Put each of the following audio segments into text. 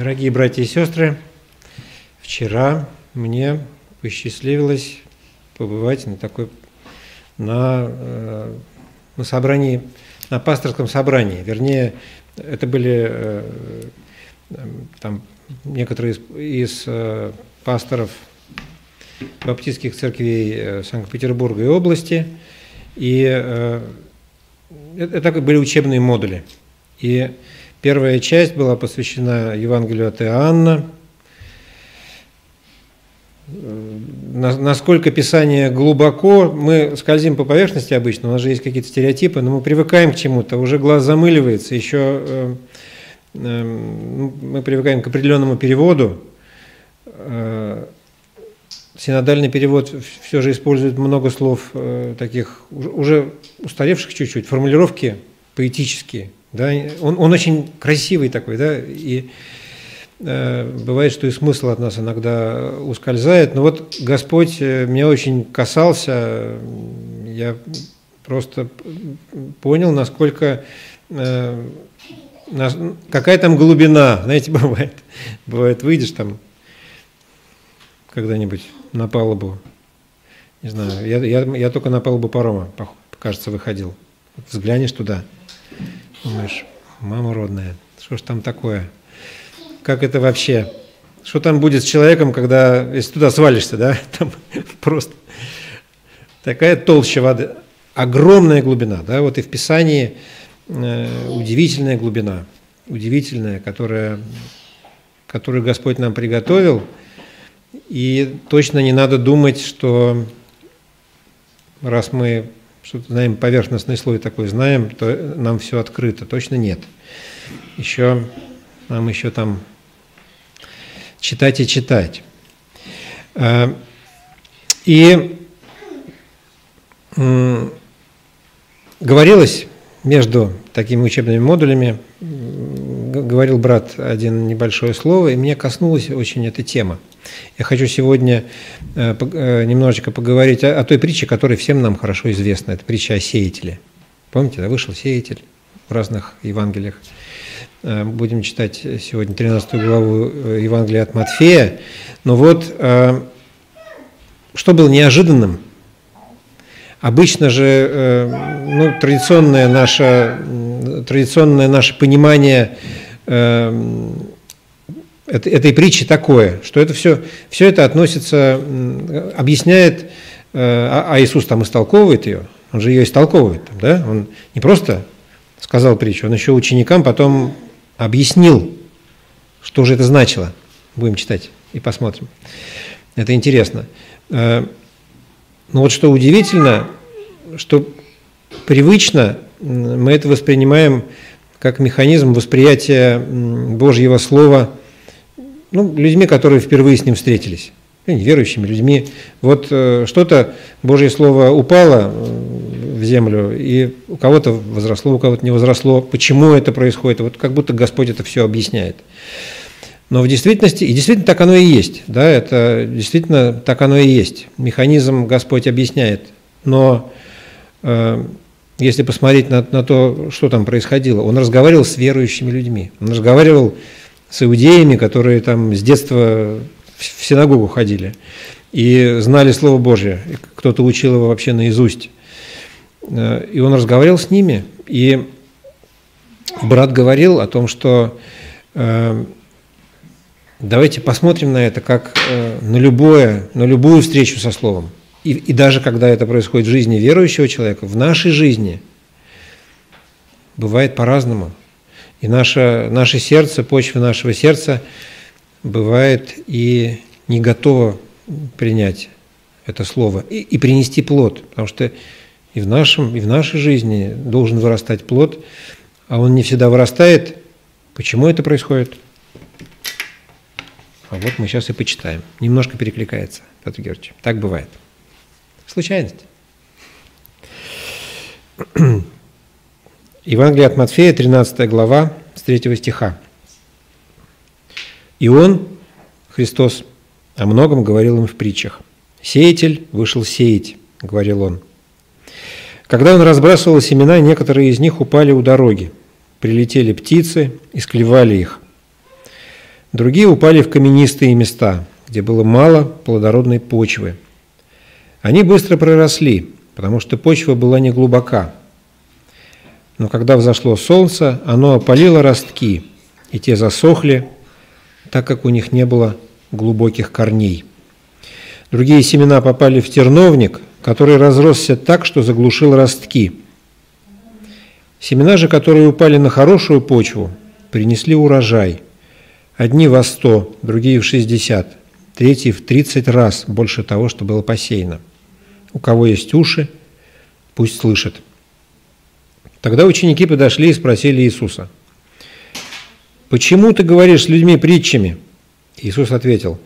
Дорогие братья и сестры, вчера мне посчастливилось побывать на такой на, э, на собрании, на пасторском собрании. Вернее, это были э, там некоторые из, из э, пасторов баптистских церквей Санкт-Петербурга и области. И это были учебные модули. И первая часть была посвящена Евангелию от Иоанна, насколько Писание глубоко, мы скользим по поверхности обычно, у нас же есть какие-то стереотипы, но мы привыкаем к чему-то, уже глаз замыливается, еще э, э, мы привыкаем к определенному переводу. Э, синодальный перевод все же использует много слов таких уже устаревших чуть-чуть, формулировки поэтические. Да? Он, он очень красивый такой, да, и Э, бывает, что и смысл от нас иногда ускользает. Но вот Господь э, меня очень касался, я просто понял, насколько э, какая там глубина, знаете, бывает. Бывает, выйдешь там когда-нибудь на палубу, не знаю, я, я, я только на палубу парома, кажется, выходил. Взглянешь туда, думаешь, мама родная, что ж там такое – как это вообще, что там будет с человеком, когда, если туда свалишься, да, там просто такая толща воды, огромная глубина, да, вот и в Писании э, удивительная глубина, удивительная, которая, которую Господь нам приготовил, и точно не надо думать, что раз мы что-то знаем, поверхностный слой такой знаем, то нам все открыто. Точно нет. Еще нам еще там читать и читать. Э, и говорилось между такими учебными модулями, говорил брат один небольшое слово, и мне коснулась очень эта тема. Я хочу сегодня э, э, немножечко поговорить о той притче, которая всем нам хорошо известна. Это притча о сеятеле. Помните, да, вышел сеятель в разных Евангелиях. Э, будем читать сегодня 13 главу Евангелия от Матфея. Но вот что было неожиданным? Обычно же ну, традиционное, наше, традиционное наше понимание этой притчи такое, что это все, все это относится, объясняет, а, а Иисус там истолковывает ее, он же ее истолковывает, да? он не просто сказал притчу, он еще ученикам потом объяснил, что же это значило. Будем читать и посмотрим. Это интересно. Э, но вот что удивительно, что привычно мы это воспринимаем как механизм восприятия Божьего Слова ну, людьми, которые впервые с ним встретились, верующими людьми. Вот э, что-то Божье Слово упало в землю, и у кого-то возросло, у кого-то не возросло. Почему это происходит? Вот как будто Господь это все объясняет. Но в действительности, и действительно так оно и есть, да, это действительно так оно и есть. Механизм Господь объясняет. Но э, если посмотреть на, на то, что там происходило, он разговаривал с верующими людьми, он разговаривал с иудеями, которые там с детства в синагогу ходили и знали Слово Божье, кто-то учил его вообще наизусть. Э, и он разговаривал с ними, и брат говорил о том, что э, давайте посмотрим на это как э, на, любое, на любую встречу со Словом. И, и даже когда это происходит в жизни верующего человека, в нашей жизни бывает по-разному. И наше, наше сердце, почва нашего сердца бывает и не готово принять это слово и, и принести плод, потому что и в, нашем, и в нашей жизни должен вырастать плод, а он не всегда вырастает. Почему это происходит? А вот мы сейчас и почитаем. Немножко перекликается, Петр Георгиевич. Так бывает. Случайность. Евангелие от Матфея, 13 глава, с 3 стиха. И он, Христос, о многом говорил им в притчах. «Сеятель вышел сеять», — говорил он. Когда он разбрасывал семена, некоторые из них упали у дороги. Прилетели птицы и склевали их. Другие упали в каменистые места, где было мало плодородной почвы. Они быстро проросли, потому что почва была не глубока. Но когда взошло солнце, оно опалило ростки, и те засохли, так как у них не было глубоких корней. Другие семена попали в терновник, который разросся так, что заглушил ростки. Семена же, которые упали на хорошую почву, принесли урожай. Одни во сто, другие в шестьдесят, третьи в тридцать раз больше того, что было посеяно. У кого есть уши, пусть слышит. Тогда ученики подошли и спросили Иисуса, «Почему ты говоришь с людьми притчами?» Иисус ответил,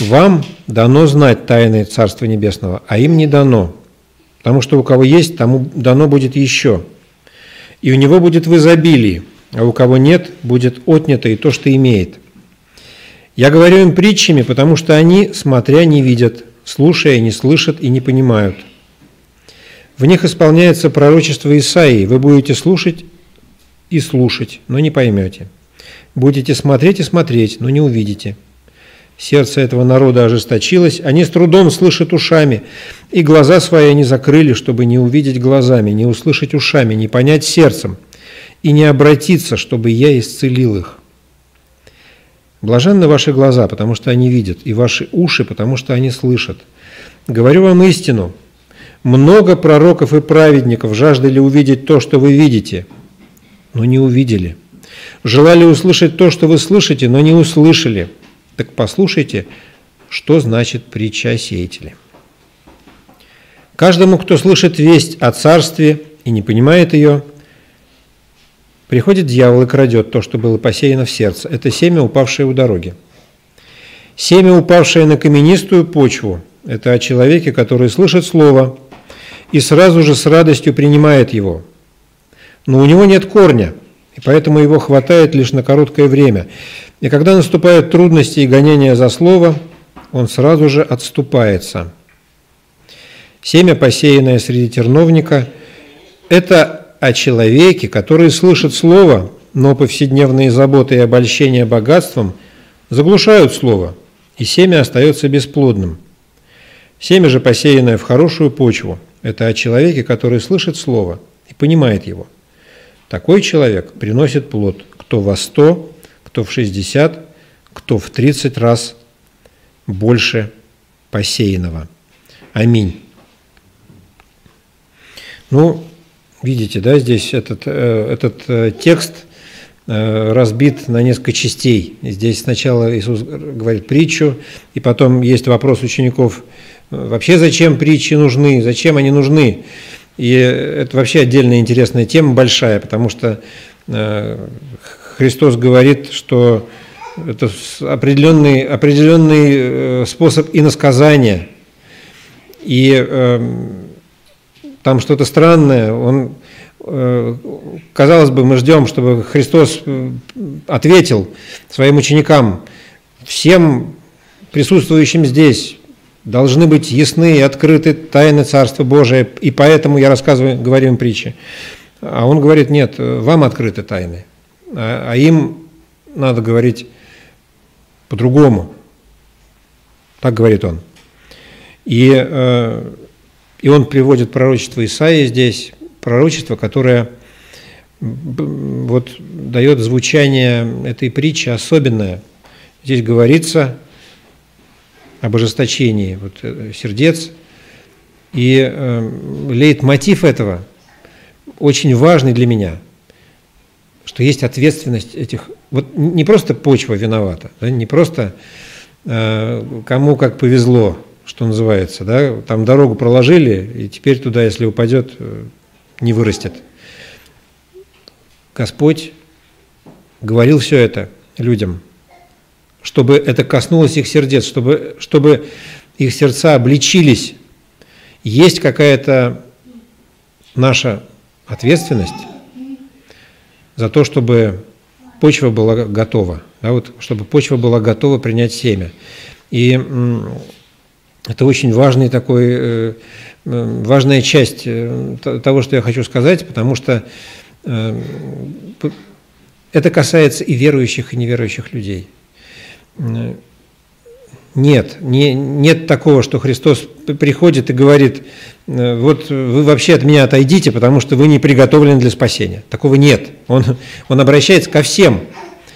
«Вам дано знать тайны Царства Небесного, а им не дано, потому что у кого есть, тому дано будет еще, и у него будет в изобилии, а у кого нет, будет отнято и то, что имеет. Я говорю им притчами, потому что они, смотря, не видят, слушая, не слышат и не понимают. В них исполняется пророчество Исаии. Вы будете слушать и слушать, но не поймете. Будете смотреть и смотреть, но не увидите. Сердце этого народа ожесточилось, они с трудом слышат ушами, и глаза свои они закрыли, чтобы не увидеть глазами, не услышать ушами, не понять сердцем, и не обратиться, чтобы я исцелил их. Блаженны ваши глаза, потому что они видят, и ваши уши, потому что они слышат. Говорю вам истину. Много пророков и праведников жаждали увидеть то, что вы видите, но не увидели. Желали услышать то, что вы слышите, но не услышали. Так послушайте, что значит притча о сеятеле. Каждому, кто слышит весть о царстве и не понимает ее, Приходит дьявол и крадет то, что было посеяно в сердце. Это семя, упавшее у дороги. Семя, упавшее на каменистую почву, это о человеке, который слышит слово и сразу же с радостью принимает его. Но у него нет корня, и поэтому его хватает лишь на короткое время. И когда наступают трудности и гонения за слово, он сразу же отступается. Семя, посеянное среди терновника, это о человеке, который слышит слово, но повседневные заботы и обольщения богатством заглушают слово, и семя остается бесплодным. Семя же, посеянное в хорошую почву, это о человеке, который слышит слово и понимает его. Такой человек приносит плод, кто во сто, кто в шестьдесят, кто в тридцать раз больше посеянного. Аминь. Ну, Видите, да, здесь этот, э, этот э, текст э, разбит на несколько частей. Здесь сначала Иисус говорит притчу, и потом есть вопрос учеников, вообще зачем притчи нужны, зачем они нужны. И это вообще отдельная интересная тема, большая, потому что Христос говорит, что это определенный, определенный способ иносказания. И эм, там что-то странное, он, э, казалось бы, мы ждем, чтобы Христос э, ответил своим ученикам, всем присутствующим здесь должны быть ясны и открыты тайны Царства Божия, и поэтому я рассказываю, говорю им притчи. А он говорит, нет, вам открыты тайны, а, а им надо говорить по-другому. Так говорит он. И э, и он приводит пророчество Исаии здесь, пророчество, которое вот дает звучание этой притчи особенное. Здесь говорится об ожесточении вот, э, сердец, и э, лейтмотив этого очень важный для меня, что есть ответственность этих... Вот не просто почва виновата, да, не просто э, кому как повезло, что называется, да, там дорогу проложили, и теперь туда, если упадет, э, не вырастет. Господь говорил все это людям, чтобы это коснулось их сердец, чтобы, чтобы их сердца обличились. Есть какая-то наша ответственность за то, чтобы почва была готова, да, вот, чтобы почва была готова принять семя. И это очень важный такой, э, э, важная часть э, того, что я хочу сказать, потому что это касается и верующих, и неверующих людей. Нет, не, нет такого, что Христос приходит и говорит, э, вот вы вообще от меня отойдите, потому что вы не приготовлены для спасения. Такого нет. Он, он обращается ко всем.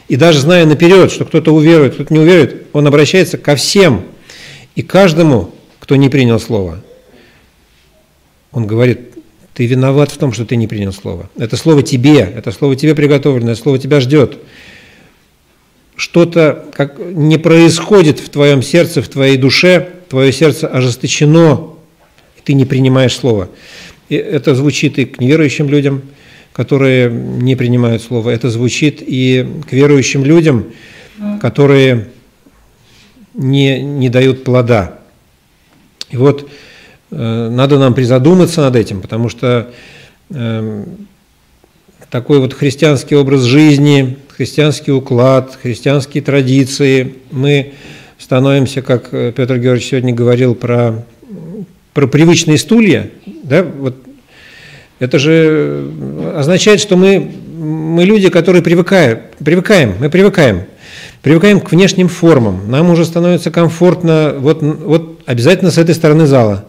И даже зная наперед, что кто-то уверует, кто-то не уверует, он обращается ко всем. И каждому, кто не принял Слово, он говорит, ты виноват в том, что ты не принял Слово. Это Слово тебе, это Слово тебе приготовлено, это Слово тебя ждет что-то как не происходит в твоем сердце, в твоей душе, твое сердце ожесточено, и ты не принимаешь слово. И это звучит и к неверующим людям, которые не принимают слово. Это звучит и к верующим людям, которые не, не дают плода. И вот э, надо нам призадуматься над этим, потому что э, такой вот христианский образ жизни, христианский уклад, христианские традиции. Мы становимся, как э, Петр Георгиевич сегодня говорил про, про привычные стулья. Да? Вот это же означает, что мы, мы люди, которые привыкаем, привыкаем, мы привыкаем. Привыкаем к внешним формам. Нам уже становится комфортно, вот, вот обязательно с этой стороны зала.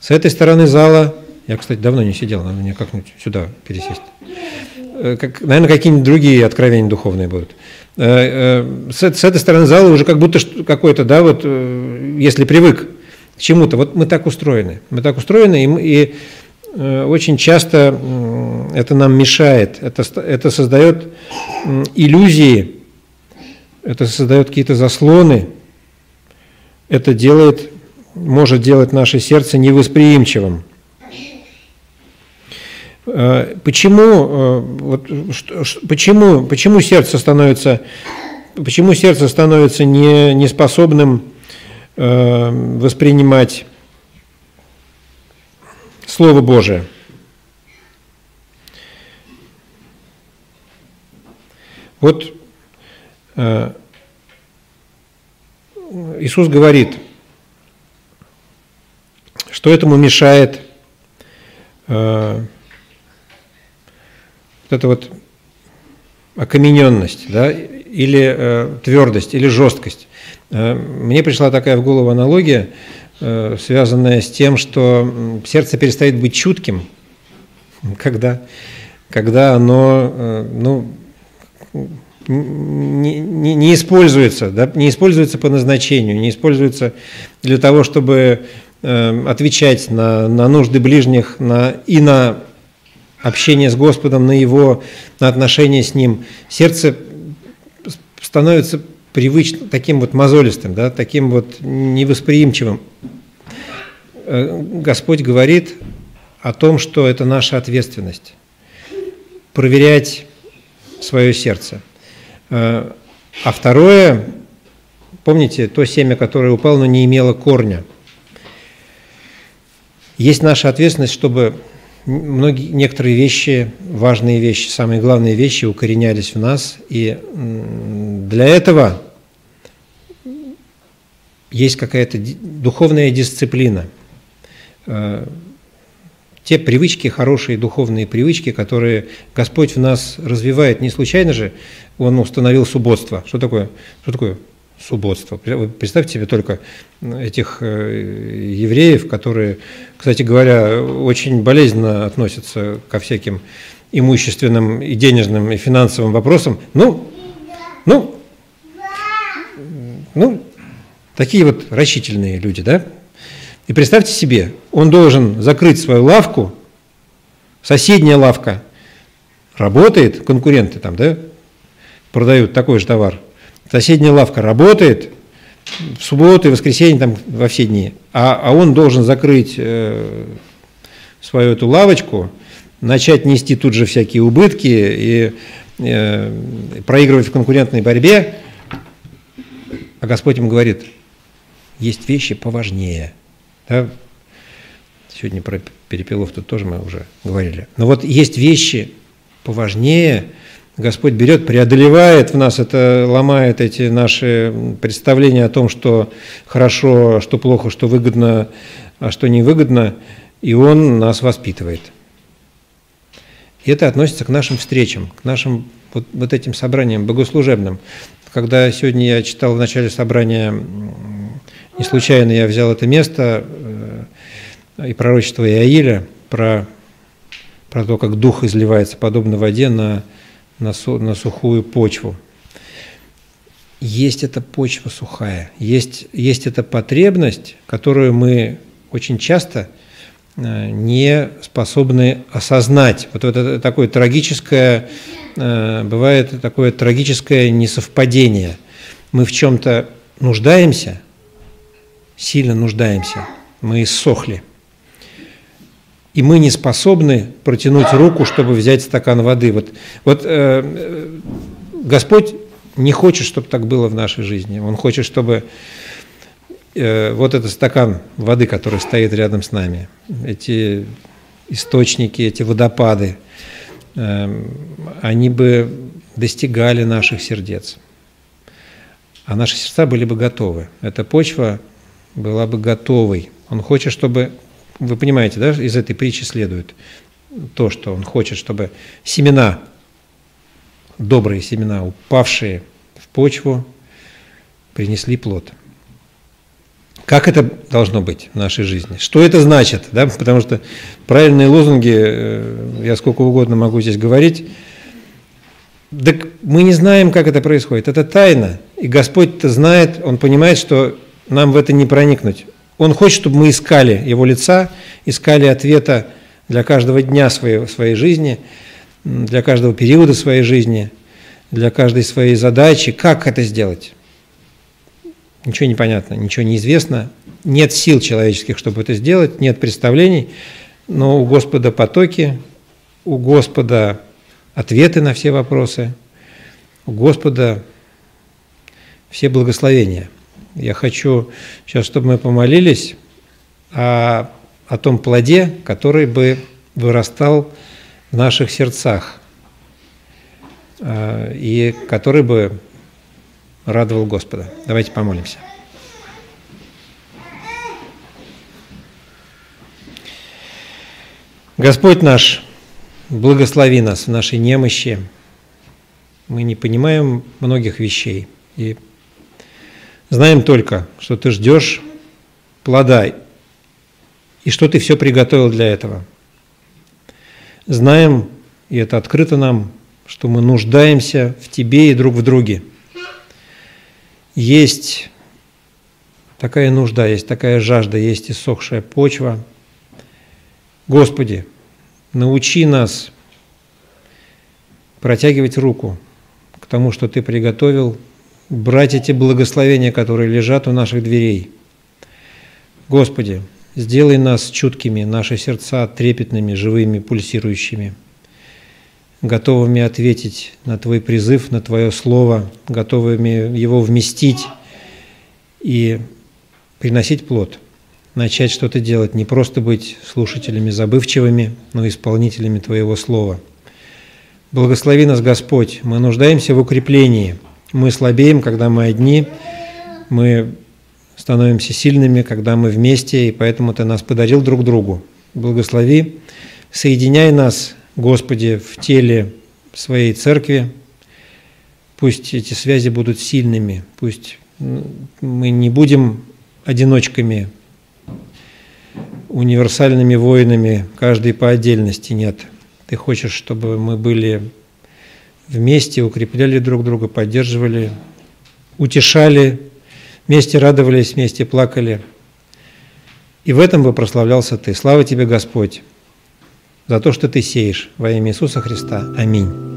С этой стороны зала, я, кстати, давно не сидел, надо мне как-нибудь сюда пересесть. Э, как, наверное, какие-нибудь другие откровения духовные будут. Э, э, с, с этой стороны зала уже как будто какой-то, да, вот, если привык к чему-то, вот мы так устроены, мы так устроены, и, и очень часто это нам мешает, это, это создает иллюзии, это создает какие-то заслоны, это делает, может делать наше сердце невосприимчивым. Э, почему, э, вот, почему, почему сердце становится, почему сердце становится не, неспособным э, воспринимать Слово Божие? Вот Иисус говорит, что этому мешает вот эта вот окамененность, да, или э, твердость, или жесткость. Э, мне пришла такая в голову аналогия, э, связанная с тем, что сердце перестает быть чутким, когда, когда оно э, ну, не, не, не используется, да, не используется по назначению, не используется для того, чтобы э, отвечать на, на нужды ближних на, и на общение с Господом, на Его, на отношения с Ним, сердце становится привычным, таким вот мозолистым, да, таким вот невосприимчивым. Э, Господь говорит о том, что это наша ответственность – проверять свое сердце. Э, а второе, помните, то семя, которое упало, но не имело корня. Есть наша ответственность, чтобы многие, некоторые вещи, важные вещи, самые главные вещи укоренялись в нас, и для этого есть какая-то духовная дисциплина. Э, те привычки, хорошие духовные привычки, которые Господь в нас развивает, не случайно же Он установил субботство. Что такое? Что такое субботство. Вы представьте себе только этих э, евреев, которые, кстати говоря, очень болезненно относятся ко всяким имущественным и денежным и финансовым вопросам. Ну, ну, ну, такие вот рачительные люди, да? И представьте себе, он должен закрыть свою лавку, соседняя лавка работает, конкуренты там, да, продают такой же товар – соседняя лавка работает в субботу и воскресенье, там во все дни, а, а он должен закрыть э, свою эту лавочку, начать нести тут же всякие убытки и э, проигрывать в конкурентной борьбе, а Господь ему говорит, есть вещи поважнее. Да? Сегодня про перепелов тут тоже мы уже говорили. Но вот есть вещи поважнее – Господь берет, преодолевает в нас это, ломает эти наши представления о том, что хорошо, что плохо, что выгодно, а что невыгодно, и Он нас воспитывает. И это относится к нашим встречам, к нашим вот, вот этим собраниям богослужебным. когда сегодня я читал в начале собрания, не случайно я взял это место и пророчество Иаиля про, про то, как дух изливается подобно воде на, на, су, на сухую почву. Есть эта почва сухая, есть, есть эта потребность, которую мы очень часто э, не способны осознать. Вот это такое трагическое, э, бывает такое трагическое несовпадение. Мы в чем-то нуждаемся, сильно нуждаемся, мы иссохли и мы не способны протянуть руку, чтобы взять стакан воды. Вот, вот э, Господь не хочет, чтобы так было в нашей жизни. Он хочет, чтобы э, вот этот стакан воды, который стоит рядом с нами, эти источники, эти водопады, э, они бы достигали наших сердец. А наши сердца были бы готовы. Эта почва была бы готовой. Он хочет, чтобы вы понимаете, да, из этой притчи следует то, что он хочет, чтобы семена, добрые семена, упавшие в почву, принесли плод. Как это должно быть в нашей жизни? Что это значит? Да? Потому что правильные лозунги, э, я сколько угодно могу здесь говорить, так мы не знаем, как это происходит. Это тайна. И Господь-то знает, Он понимает, что нам в это не проникнуть. Он хочет, чтобы мы искали Его лица, искали ответа для каждого дня своей, своей жизни, для каждого периода своей жизни, для каждой своей задачи. Как это сделать? Ничего не понятно, ничего не известно. Нет сил человеческих, чтобы это сделать, нет представлений, но у Господа потоки, у Господа ответы на все вопросы, у Господа все благословения – я хочу сейчас, чтобы мы помолились о, о том плоде, который бы вырастал в наших сердцах э, и который бы радовал Господа. Давайте помолимся. Господь наш, благослови нас в нашей немощи. Мы не понимаем многих вещей и Знаем только, что ты ждешь плода и что ты все приготовил для этого. Знаем, и это открыто нам, что мы нуждаемся в тебе и друг в друге. Есть такая нужда, есть такая жажда, есть иссохшая почва. Господи, научи нас протягивать руку к тому, что Ты приготовил брать эти благословения, которые лежат у наших дверей. Господи, сделай нас чуткими, наши сердца трепетными, живыми, пульсирующими, готовыми ответить на Твой призыв, на Твое Слово, готовыми его вместить и приносить плод, начать что-то делать, не просто быть слушателями забывчивыми, но исполнителями Твоего Слова. Благослови нас, Господь, мы нуждаемся в укреплении – мы слабеем, когда мы одни, мы становимся сильными, когда мы вместе, и поэтому Ты нас подарил друг другу. Благослови, соединяй нас, Господи, в теле своей церкви. Пусть эти связи будут сильными, пусть мы не будем одиночками, универсальными воинами, каждый по отдельности, нет. Ты хочешь, чтобы мы были вместе укрепляли друг друга, поддерживали, утешали, вместе радовались, вместе плакали. И в этом бы прославлялся Ты. Слава Тебе, Господь, за то, что Ты сеешь. Во имя Иисуса Христа. Аминь.